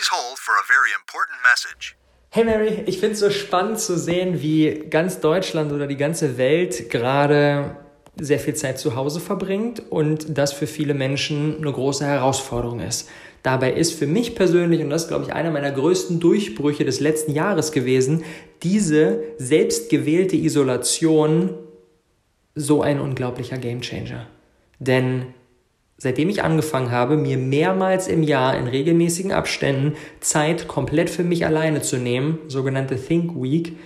Please hold for a very important message. Hey Mary, ich finde es so spannend zu sehen, wie ganz Deutschland oder die ganze Welt gerade sehr viel Zeit zu Hause verbringt und das für viele Menschen eine große Herausforderung ist. Dabei ist für mich persönlich, und das ist, glaube ich, einer meiner größten Durchbrüche des letzten Jahres gewesen, diese selbstgewählte Isolation so ein unglaublicher Gamechanger. Denn seitdem ich angefangen habe, mir mehrmals im Jahr in regelmäßigen Abständen Zeit komplett für mich alleine zu nehmen, sogenannte Think Week,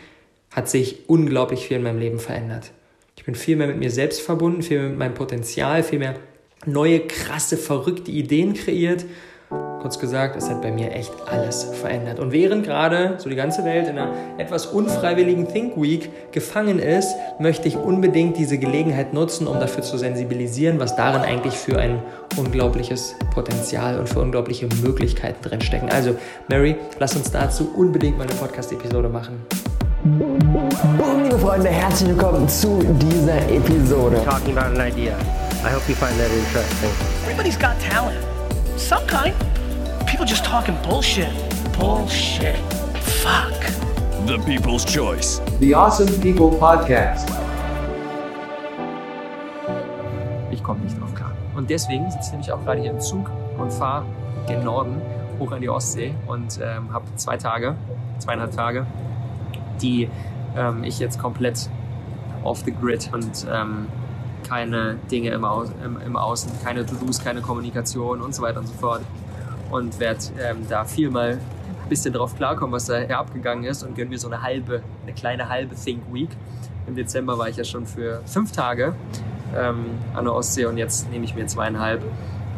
hat sich unglaublich viel in meinem Leben verändert. Ich bin viel mehr mit mir selbst verbunden, viel mehr mit meinem Potenzial, viel mehr neue, krasse, verrückte Ideen kreiert Kurz gesagt, es hat bei mir echt alles verändert. Und während gerade so die ganze Welt in einer etwas unfreiwilligen Think Week gefangen ist, möchte ich unbedingt diese Gelegenheit nutzen, um dafür zu sensibilisieren, was darin eigentlich für ein unglaubliches Potenzial und für unglaubliche Möglichkeiten drinstecken. Also, Mary, lass uns dazu unbedingt mal eine Podcast-Episode machen. Boom, liebe Freunde, herzlich willkommen zu dieser Episode. Talking about an idea. I hope you find that interesting. Everybody's got talent. Some kind. People just talking bullshit. Bullshit. Fuck. The People's Choice. The Awesome People Podcast. Ich komme nicht drauf klar. Und deswegen sitze ich nämlich auch gerade hier im Zug und fahre gen Norden hoch an die Ostsee und ähm, habe zwei Tage, zweieinhalb Tage, die ähm, ich jetzt komplett off the grid und ähm, keine Dinge im, Au im, im Außen, keine To-Dos, keine Kommunikation und so weiter und so fort und werde ähm, da viel mal ein bisschen drauf klarkommen, was da abgegangen ist und gönne mir so eine halbe, eine kleine halbe Think Week. Im Dezember war ich ja schon für fünf Tage ähm, an der Ostsee und jetzt nehme ich mir zweieinhalb.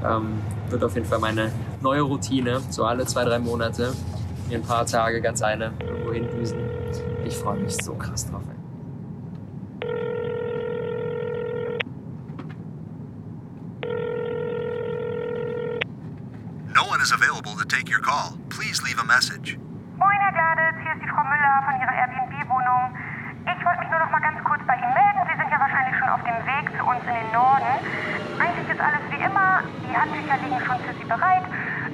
Ähm, wird auf jeden Fall meine neue Routine, so alle zwei, drei Monate, mir ein paar Tage ganz eine irgendwo hindüsen. Ich freue mich so krass drauf. Ey. Is available to take your call. Please leave a message. Moin, Herr Gladitz, hier ist die Frau Müller von Ihrer Airbnb-Wohnung. Ich wollte mich nur noch mal ganz kurz bei Ihnen melden. Sie sind ja wahrscheinlich schon auf dem Weg zu uns in den Norden. Eigentlich ist alles wie immer. Die Handtücher liegen schon für Sie bereit.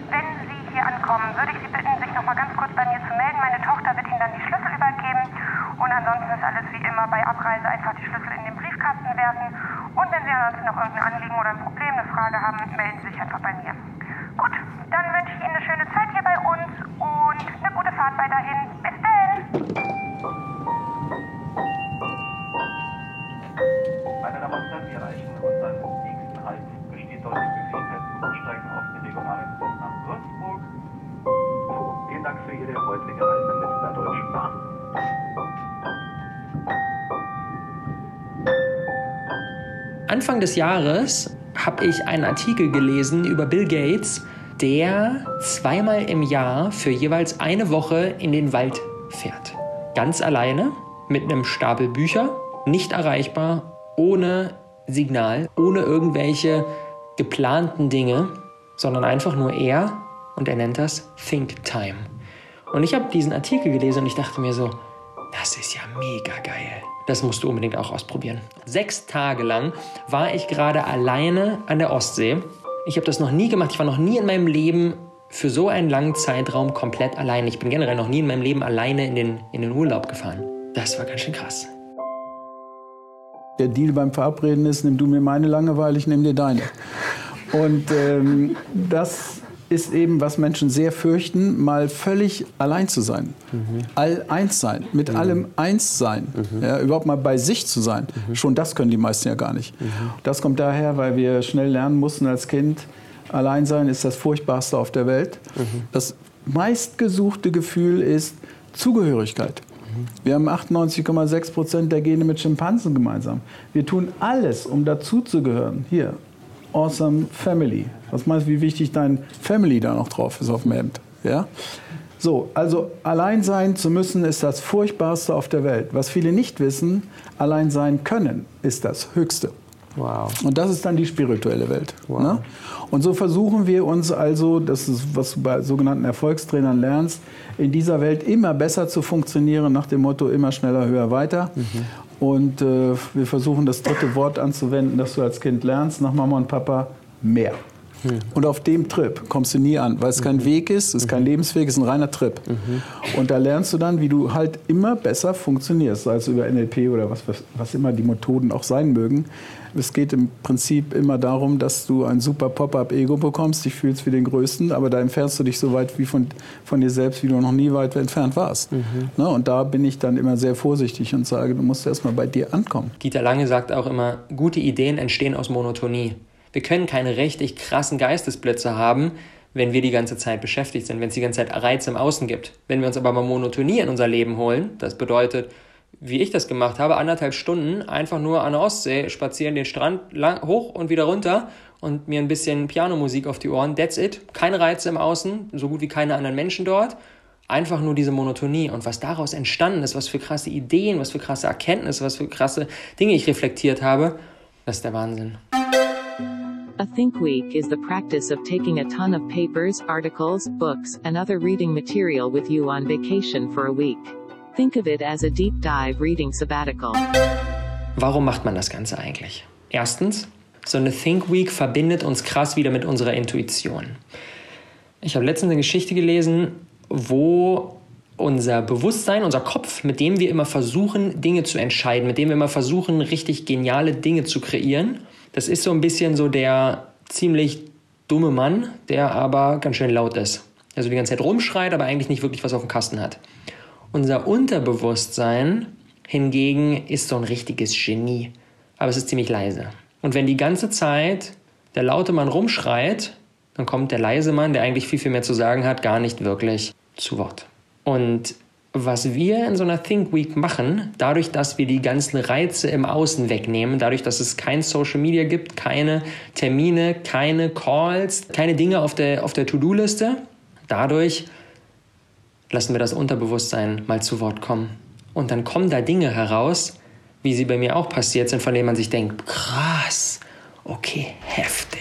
Wenn Sie hier ankommen, würde ich Sie bitten, Anfang des Jahres habe ich einen Artikel gelesen über Bill Gates, der zweimal im Jahr für jeweils eine Woche in den Wald fährt. Ganz alleine, mit einem Stapel Bücher, nicht erreichbar, ohne Signal, ohne irgendwelche geplanten Dinge, sondern einfach nur er und er nennt das Think Time. Und ich habe diesen Artikel gelesen und ich dachte mir so, das ist ja mega geil. Das musst du unbedingt auch ausprobieren. Sechs Tage lang war ich gerade alleine an der Ostsee. Ich habe das noch nie gemacht. Ich war noch nie in meinem Leben für so einen langen Zeitraum komplett alleine. Ich bin generell noch nie in meinem Leben alleine in den, in den Urlaub gefahren. Das war ganz schön krass. Der Deal beim Verabreden ist, nimm du mir meine Langeweile, ich nehme dir deine. Und ähm, das ist eben, was Menschen sehr fürchten, mal völlig allein zu sein. Mhm. All eins sein, mit mhm. allem eins sein. Mhm. Ja, überhaupt mal bei sich zu sein. Mhm. Schon das können die meisten ja gar nicht. Mhm. Das kommt daher, weil wir schnell lernen mussten als Kind, allein sein ist das Furchtbarste auf der Welt. Mhm. Das meistgesuchte Gefühl ist Zugehörigkeit. Wir haben 98,6 Prozent der Gene mit Schimpansen gemeinsam. Wir tun alles, um dazuzugehören. Hier, Awesome Family. Was meinst du, wie wichtig dein Family da noch drauf ist auf dem Hemd? Ja? So, also allein sein zu müssen ist das Furchtbarste auf der Welt. Was viele nicht wissen, allein sein können ist das Höchste. Wow. Und das ist dann die spirituelle Welt. Wow. Ne? Und so versuchen wir uns also, das ist, was du bei sogenannten Erfolgstrainern lernst, in dieser Welt immer besser zu funktionieren, nach dem Motto immer schneller, höher, weiter. Mhm. Und äh, wir versuchen das dritte Wort anzuwenden, das du als Kind lernst, nach Mama und Papa, mehr. Und auf dem Trip kommst du nie an, weil es kein Weg ist, es ist kein Lebensweg, es ist ein reiner Trip. Und da lernst du dann, wie du halt immer besser funktionierst, sei es über NLP oder was, was, immer die Methoden auch sein mögen. Es geht im Prinzip immer darum, dass du ein super Pop-up-Ego bekommst, dich fühlst wie den Größten, aber da entfernst du dich so weit wie von, von dir selbst, wie du noch nie weit entfernt warst. Ne? Und da bin ich dann immer sehr vorsichtig und sage, du musst erst mal bei dir ankommen. Dieter Lange sagt auch immer, gute Ideen entstehen aus Monotonie. Wir können keine richtig krassen Geistesblitze haben, wenn wir die ganze Zeit beschäftigt sind, wenn es die ganze Zeit Reize im Außen gibt. Wenn wir uns aber mal Monotonie in unser Leben holen, das bedeutet, wie ich das gemacht habe, anderthalb Stunden einfach nur an der Ostsee spazieren, den Strand lang, hoch und wieder runter und mir ein bisschen Pianomusik auf die Ohren. That's it. Keine Reize im Außen, so gut wie keine anderen Menschen dort. Einfach nur diese Monotonie. Und was daraus entstanden ist, was für krasse Ideen, was für krasse Erkenntnisse, was für krasse Dinge ich reflektiert habe, das ist der Wahnsinn. A Think Week is the practice of taking a ton of papers, articles, books, and other reading material with you on vacation for a week. Think of it as a deep dive reading sabbatical. Warum macht man das Ganze eigentlich? Erstens, so eine Think Week verbindet uns krass wieder mit unserer Intuition. Ich habe letztens eine Geschichte gelesen, wo unser Bewusstsein, unser Kopf, mit dem wir immer versuchen, Dinge zu entscheiden, mit dem wir immer versuchen, richtig geniale Dinge zu kreieren, das ist so ein bisschen so der ziemlich dumme Mann, der aber ganz schön laut ist. Also die ganze Zeit rumschreit, aber eigentlich nicht wirklich was auf dem Kasten hat. Unser Unterbewusstsein hingegen ist so ein richtiges Genie, aber es ist ziemlich leise. Und wenn die ganze Zeit der laute Mann rumschreit, dann kommt der leise Mann, der eigentlich viel, viel mehr zu sagen hat, gar nicht wirklich zu Wort. Und was wir in so einer Think Week machen, dadurch, dass wir die ganzen Reize im Außen wegnehmen, dadurch, dass es kein Social Media gibt, keine Termine, keine Calls, keine Dinge auf der, auf der To-Do-Liste, dadurch lassen wir das Unterbewusstsein mal zu Wort kommen. Und dann kommen da Dinge heraus, wie sie bei mir auch passiert sind, von denen man sich denkt, krass, okay, heftig.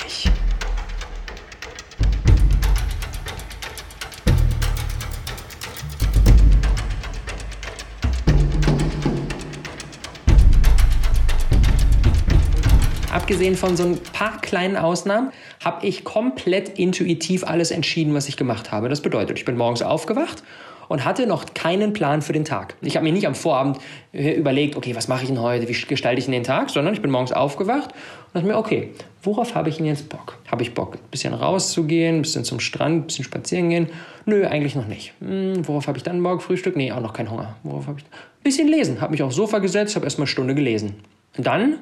Abgesehen von so ein paar kleinen Ausnahmen habe ich komplett intuitiv alles entschieden, was ich gemacht habe. Das bedeutet, ich bin morgens aufgewacht und hatte noch keinen Plan für den Tag. Ich habe mir nicht am Vorabend überlegt, okay, was mache ich denn heute, wie gestalte ich denn den Tag, sondern ich bin morgens aufgewacht und dachte mir, okay, worauf habe ich denn jetzt Bock? Habe ich Bock, ein bisschen rauszugehen, ein bisschen zum Strand, ein bisschen spazieren gehen? Nö, eigentlich noch nicht. Hm, worauf habe ich dann Bock? Frühstück? Nee, auch noch kein Hunger. Worauf habe ich? Ein bisschen lesen. Habe mich aufs Sofa gesetzt, habe erstmal eine Stunde gelesen. Und dann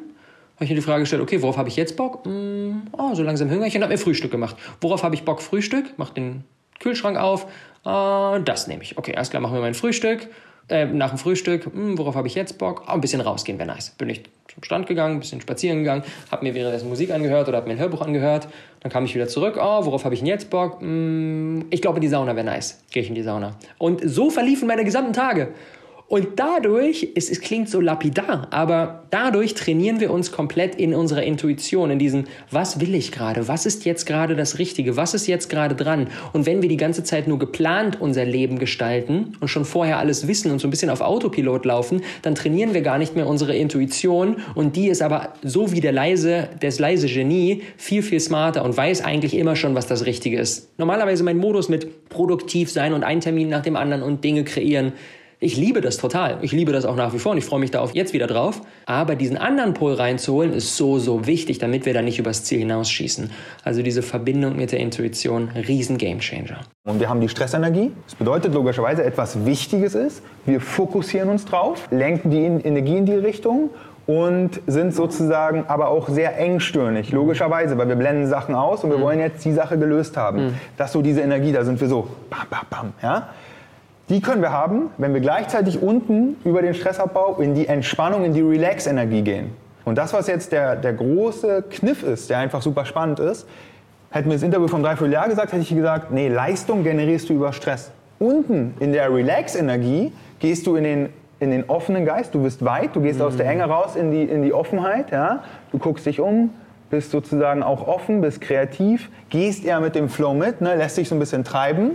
habe ich mir die Frage gestellt, okay, worauf habe ich jetzt Bock? Mm, oh, so langsam Hüngerchen, habe mir Frühstück gemacht. Worauf habe ich Bock? Frühstück, mach den Kühlschrank auf, äh, das nehme ich. Okay, erst klar, machen wir mein Frühstück. Äh, nach dem Frühstück, mh, worauf habe ich jetzt Bock? Oh, ein bisschen rausgehen wäre nice. Bin ich zum Strand gegangen, ein bisschen spazieren gegangen, habe mir währenddessen Musik angehört oder habe mir ein Hörbuch angehört. Dann kam ich wieder zurück. Oh, worauf habe ich denn jetzt Bock? Mh, ich glaube, die Sauna wäre nice. Gehe ich in die Sauna. Und so verliefen meine gesamten Tage. Und dadurch, es, es klingt so lapidar, aber dadurch trainieren wir uns komplett in unserer Intuition, in diesem, was will ich gerade, was ist jetzt gerade das Richtige, was ist jetzt gerade dran. Und wenn wir die ganze Zeit nur geplant unser Leben gestalten und schon vorher alles wissen und so ein bisschen auf Autopilot laufen, dann trainieren wir gar nicht mehr unsere Intuition und die ist aber so wie der leise, das leise Genie viel, viel smarter und weiß eigentlich immer schon, was das Richtige ist. Normalerweise mein Modus mit produktiv sein und ein Termin nach dem anderen und Dinge kreieren, ich liebe das total. Ich liebe das auch nach wie vor und ich freue mich da auf jetzt wieder drauf. Aber diesen anderen Pol reinzuholen ist so, so wichtig, damit wir da nicht übers Ziel hinausschießen. Also diese Verbindung mit der Intuition, riesen Gamechanger. Und wir haben die Stressenergie. Das bedeutet logischerweise, etwas Wichtiges ist. Wir fokussieren uns drauf, lenken die Energie in die Richtung und sind sozusagen aber auch sehr engstirnig, logischerweise, weil wir blenden Sachen aus und wir wollen jetzt die Sache gelöst haben. Mhm. Das ist so diese Energie, da sind wir so, bam, bam, bam, ja. Die können wir haben, wenn wir gleichzeitig unten über den Stressabbau in die Entspannung, in die Relax-Energie gehen. Und das, was jetzt der, der große Kniff ist, der einfach super spannend ist, hätten wir das Interview vom Dreivierteljahr gesagt, hätte ich gesagt, nee, Leistung generierst du über Stress. Unten in der Relax-Energie gehst du in den, in den offenen Geist, du bist weit, du gehst aus der Enge raus in die, in die Offenheit, ja? du guckst dich um, bist sozusagen auch offen, bist kreativ, gehst eher mit dem Flow mit, ne? lässt dich so ein bisschen treiben.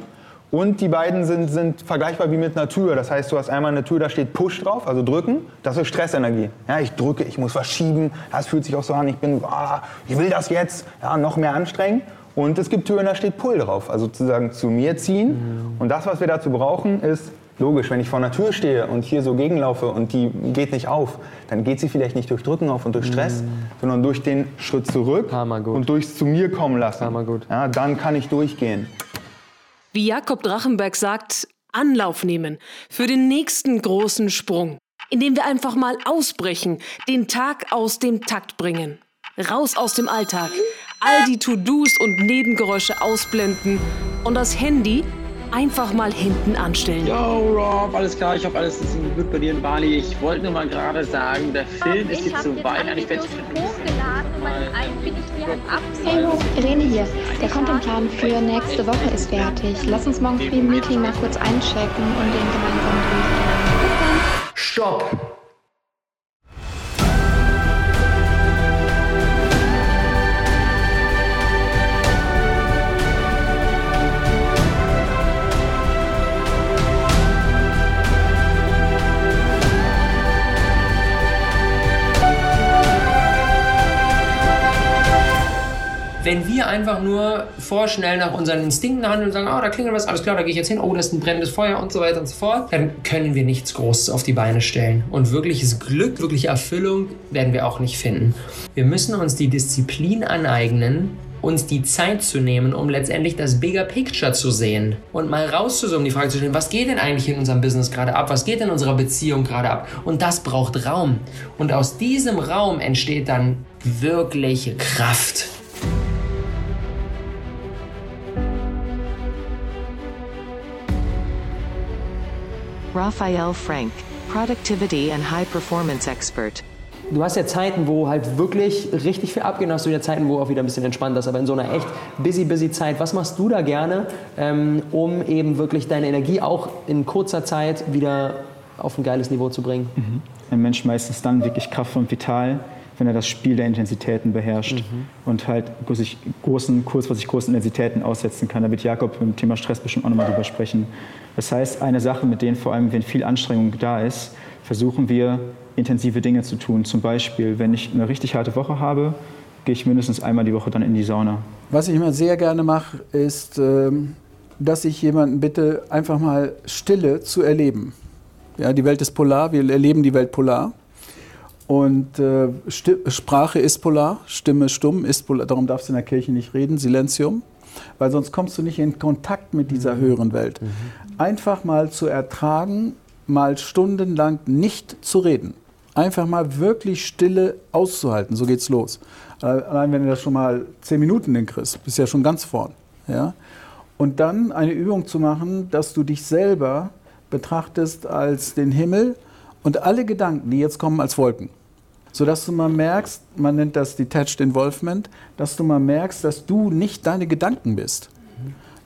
Und die beiden sind, sind vergleichbar wie mit einer Tür. Das heißt, du hast einmal eine Tür, da steht Push drauf, also drücken. Das ist Stressenergie. Ja, ich drücke, ich muss was schieben. Das fühlt sich auch so an, ich bin, ah, ich will das jetzt. Ja, noch mehr anstrengen. Und es gibt Türen, da steht Pull drauf, also sozusagen zu mir ziehen. Und das, was wir dazu brauchen, ist logisch, wenn ich vor einer Tür stehe und hier so gegenlaufe und die geht nicht auf, dann geht sie vielleicht nicht durch Drücken auf und durch Stress, sondern durch den Schritt zurück und durchs zu mir kommen lassen. Ja, dann kann ich durchgehen. Wie Jakob Drachenberg sagt, Anlauf nehmen für den nächsten großen Sprung, indem wir einfach mal ausbrechen, den Tag aus dem Takt bringen. Raus aus dem Alltag, all die To-Dos und Nebengeräusche ausblenden und das Handy einfach mal hinten anstellen. Yo, Rob, alles klar, ich hoffe, alles ist gut bei dir in Bali. Ich wollte nur mal gerade sagen, der Film ist jetzt so weit. Eigentlich werde Hallo, Irene hier. Der Contentplan für nächste Woche ist fertig. Lass uns morgen früh im Meeting mal kurz einchecken und den gemeinsam durchgehen. Bis dann. Stopp! Wenn wir einfach nur vorschnell nach unseren Instinkten handeln und sagen, oh, da klingelt was, alles klar, da gehe ich jetzt hin, oh, das ist ein brennendes Feuer und so weiter und so fort, dann können wir nichts Großes auf die Beine stellen. Und wirkliches Glück, wirkliche Erfüllung werden wir auch nicht finden. Wir müssen uns die Disziplin aneignen, uns die Zeit zu nehmen, um letztendlich das Bigger Picture zu sehen und mal rauszuzoomen, die Frage zu stellen, was geht denn eigentlich in unserem Business gerade ab? Was geht in unserer Beziehung gerade ab? Und das braucht Raum. Und aus diesem Raum entsteht dann wirkliche Kraft. Raphael Frank, Productivity and High Performance Expert. Du hast ja Zeiten, wo halt wirklich richtig viel abgeht, und hast du wieder Zeiten, wo auch wieder ein bisschen entspannt ist. Aber in so einer echt busy, busy Zeit, was machst du da gerne, ähm, um eben wirklich deine Energie auch in kurzer Zeit wieder auf ein geiles Niveau zu bringen? Mhm. Ein Mensch meistens dann wirklich kraftvoll und vital, wenn er das Spiel der Intensitäten beherrscht Mhm. und halt sich großen, kurzfristig großen Intensitäten aussetzen kann. Da wird Jakob beim Thema Stress bestimmt auch nochmal drüber sprechen. Das heißt, eine Sache, mit denen vor allem, wenn viel Anstrengung da ist, versuchen wir intensive Dinge zu tun. Zum Beispiel, wenn ich eine richtig harte Woche habe, gehe ich mindestens einmal die Woche dann in die Sauna. Was ich immer sehr gerne mache, ist, ähm, dass ich jemanden bitte, einfach mal Stille zu erleben. Ja, die Welt ist polar, wir erleben die Welt polar. Und äh, Sprache ist polar, Stimme stumm ist polar. Darum darfst du in der Kirche nicht reden, Silenzium. Weil sonst kommst du nicht in Kontakt mit dieser höheren Welt. Einfach mal zu ertragen, mal stundenlang nicht zu reden. Einfach mal wirklich Stille auszuhalten. So geht's los. Äh, Allein wenn du das schon mal zehn Minuten hinkriegst, bist du ja schon ganz vorn. Ja? Und dann eine Übung zu machen, dass du dich selber betrachtest als den Himmel und alle Gedanken, die jetzt kommen, als Wolken. Sodass du mal merkst, man nennt das Detached Involvement, dass du mal merkst, dass du nicht deine Gedanken bist.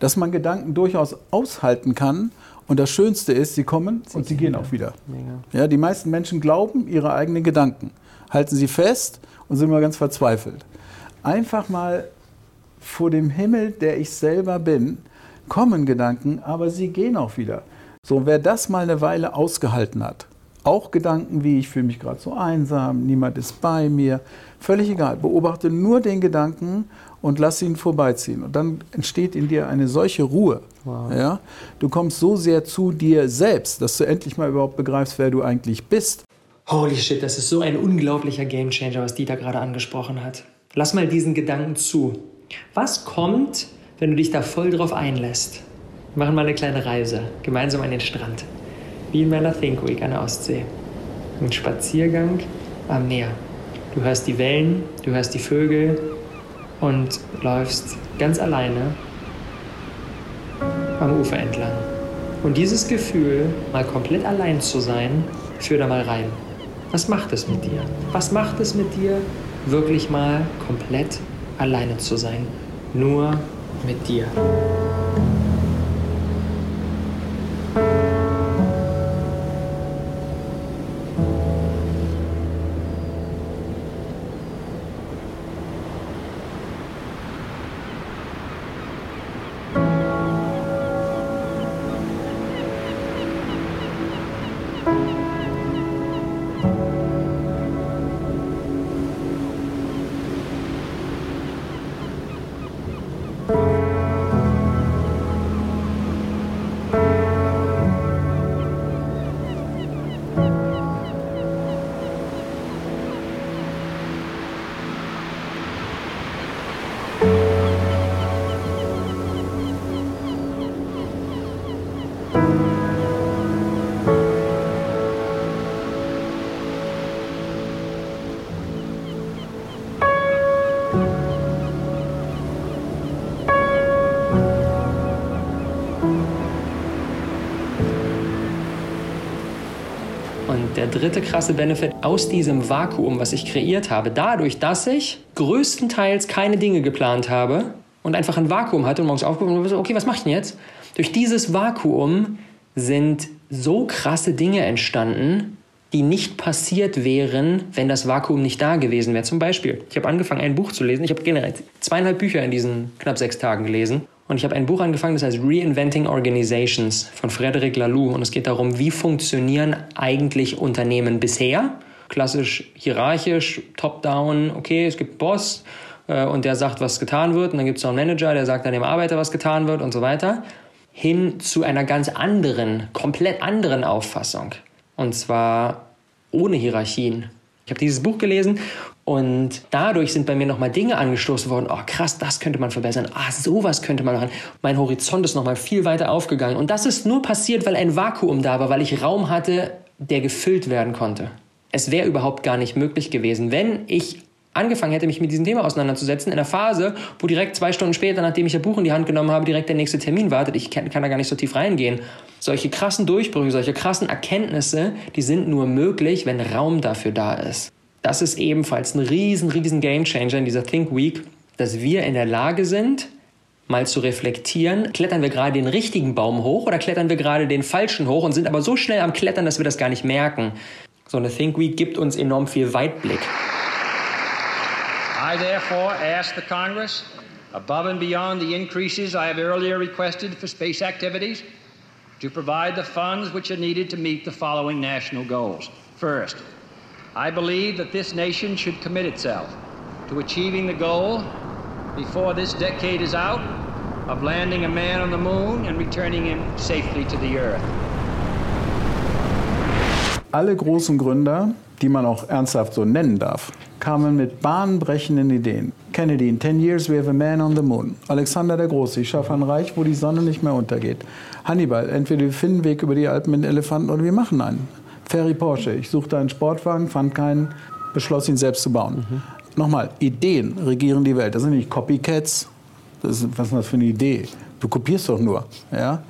Dass man Gedanken durchaus aushalten kann. Und das Schönste ist, sie kommen und sie gehen auch wieder. Ja, die meisten Menschen glauben ihre eigenen Gedanken, halten sie fest und sind immer ganz verzweifelt. Einfach mal vor dem Himmel, der ich selber bin, kommen Gedanken, aber sie gehen auch wieder. So, wer das mal eine Weile ausgehalten hat, auch Gedanken wie, ich fühle mich gerade so einsam, niemand ist bei mir, völlig egal. Beobachte nur den Gedanken und lass ihn vorbeiziehen. Und dann entsteht in dir eine solche Ruhe. Wow. Ja? Du kommst so sehr zu dir selbst, dass du endlich mal überhaupt begreifst, wer du eigentlich bist. Holy shit, das ist so ein unglaublicher Gamechanger, was Dieter gerade angesprochen hat. Lass mal diesen Gedanken zu. Was kommt, wenn du dich da voll drauf einlässt? Wir machen mal eine kleine Reise, gemeinsam an den Strand. Wie in meiner Think Week an der Ostsee. Ein Spaziergang am Meer. Du hörst die Wellen, du hörst die Vögel und läufst ganz alleine am Ufer entlang. Und dieses Gefühl, mal komplett allein zu sein, führ da mal rein. Was macht es mit dir? Was macht es mit dir, wirklich mal komplett alleine zu sein? Nur mit dir. Der dritte krasse Benefit aus diesem Vakuum, was ich kreiert habe, dadurch, dass ich größtenteils keine Dinge geplant habe und einfach ein Vakuum hatte und morgens und so, okay, was mache ich denn jetzt? Durch dieses Vakuum sind so krasse Dinge entstanden, die nicht passiert wären, wenn das Vakuum nicht da gewesen wäre. Zum Beispiel, ich habe angefangen, ein Buch zu lesen. Ich habe generell zweieinhalb Bücher in diesen knapp sechs Tagen gelesen. Und ich habe ein Buch angefangen, das heißt Reinventing Organizations von Frederic Laloux. Und es geht darum, wie funktionieren eigentlich Unternehmen bisher? Klassisch hierarchisch, top-down, okay, es gibt Boss äh, und der sagt, was getan wird. Und dann gibt es noch einen Manager, der sagt dann dem Arbeiter, was getan wird und so weiter. Hin zu einer ganz anderen, komplett anderen Auffassung. Und zwar ohne Hierarchien. Ich habe dieses Buch gelesen und dadurch sind bei mir nochmal Dinge angestoßen worden. Oh, krass, das könnte man verbessern. Ah, sowas könnte man machen. Mein Horizont ist nochmal viel weiter aufgegangen. Und das ist nur passiert, weil ein Vakuum da war, weil ich Raum hatte, der gefüllt werden konnte. Es wäre überhaupt gar nicht möglich gewesen, wenn ich angefangen hätte, mich mit diesem Thema auseinanderzusetzen, in einer Phase, wo direkt zwei Stunden später, nachdem ich das Buch in die Hand genommen habe, direkt der nächste Termin wartet. Ich kann, kann da gar nicht so tief reingehen. Solche krassen Durchbrüche, solche krassen Erkenntnisse, die sind nur möglich, wenn Raum dafür da ist. Das ist ebenfalls ein riesen, riesen Gamechanger in dieser Think Week, dass wir in der Lage sind, mal zu reflektieren, klettern wir gerade den richtigen Baum hoch oder klettern wir gerade den falschen hoch und sind aber so schnell am Klettern, dass wir das gar nicht merken. So eine Think Week gibt uns enorm viel Weitblick. I therefore ask the Congress, above and beyond the increases I have earlier requested for space activities, to provide the funds which are needed to meet the following national goals. First, I believe that this nation should commit itself to achieving the goal before this decade is out of landing a man on the moon and returning him safely to the earth. Alle großen Gründer, die man auch ernsthaft so nennen darf, kamen mit bahnbrechenden Ideen. Kennedy, in 10 years we have a man on the moon. Alexander der Große, ich schaffe ein Reich, wo die Sonne nicht mehr untergeht. Hannibal, entweder wir finden einen Weg über die Alpen mit Elefanten oder wir machen einen. Ferry Porsche, ich suchte einen Sportwagen, fand keinen, beschloss ihn selbst zu bauen. Mhm. Nochmal, Ideen regieren die Welt. Das sind nicht Copycats. Das ist, was ist das für eine Idee? Du kopierst doch nur. Ja?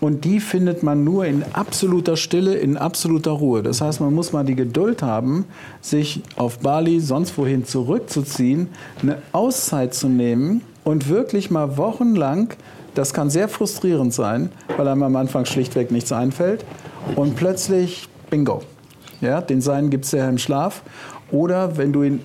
Und die findet man nur in absoluter Stille, in absoluter Ruhe. Das heißt, man muss mal die Geduld haben, sich auf Bali, sonst wohin zurückzuziehen, eine Auszeit zu nehmen und wirklich mal wochenlang, das kann sehr frustrierend sein, weil einem am Anfang schlichtweg nichts einfällt und plötzlich, bingo, ja, den Sein gibt es ja im Schlaf. Oder wenn du in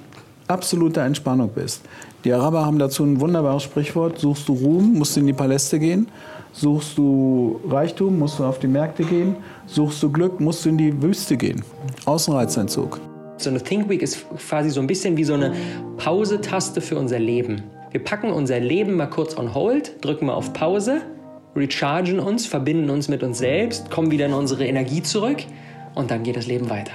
absoluter Entspannung bist. Die Araber haben dazu ein wunderbares Sprichwort, suchst du Ruhm, musst du in die Paläste gehen. Suchst du Reichtum, musst du auf die Märkte gehen. Suchst du Glück, musst du in die Wüste gehen. Außenreizentzug. So eine Think Week ist quasi so ein bisschen wie so eine Pause-Taste für unser Leben. Wir packen unser Leben mal kurz on hold, drücken mal auf Pause, rechargen uns, verbinden uns mit uns selbst, kommen wieder in unsere Energie zurück und dann geht das Leben weiter.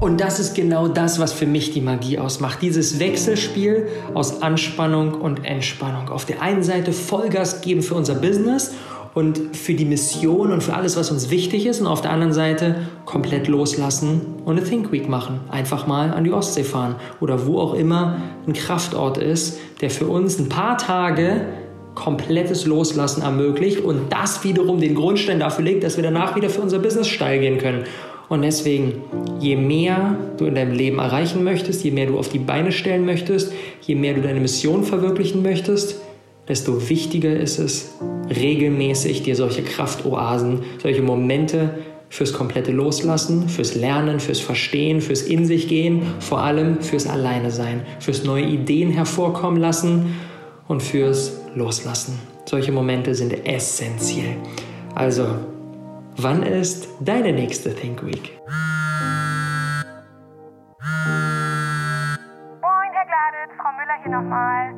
Und das ist genau das, was für mich die Magie ausmacht. Dieses Wechselspiel aus Anspannung und Entspannung. Auf der einen Seite Vollgas geben für unser Business und für die Mission und für alles, was uns wichtig ist. Und auf der anderen Seite komplett loslassen und eine Think Week machen. Einfach mal an die Ostsee fahren oder wo auch immer ein Kraftort ist, der für uns ein paar Tage komplettes Loslassen ermöglicht und das wiederum den Grundstein dafür legt, dass wir danach wieder für unser Business steil gehen können. Und deswegen, je mehr du in deinem Leben erreichen möchtest, je mehr du auf die Beine stellen möchtest, je mehr du deine Mission verwirklichen möchtest, desto wichtiger ist es, regelmäßig dir solche Kraftoasen, solche Momente fürs komplette Loslassen, fürs Lernen, fürs Verstehen, fürs In sich gehen, vor allem fürs Alleine sein, fürs neue Ideen hervorkommen lassen und fürs Loslassen. Solche Momente sind essentiell. Also Wann ist deine nächste Think Week? Moin, Herr Gladitz, Frau Müller hier nochmal.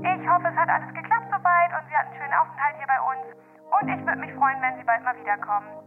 Ich hoffe, es hat alles geklappt soweit und Sie hatten einen schönen Aufenthalt hier bei uns. Und ich würde mich freuen, wenn Sie bald mal wiederkommen.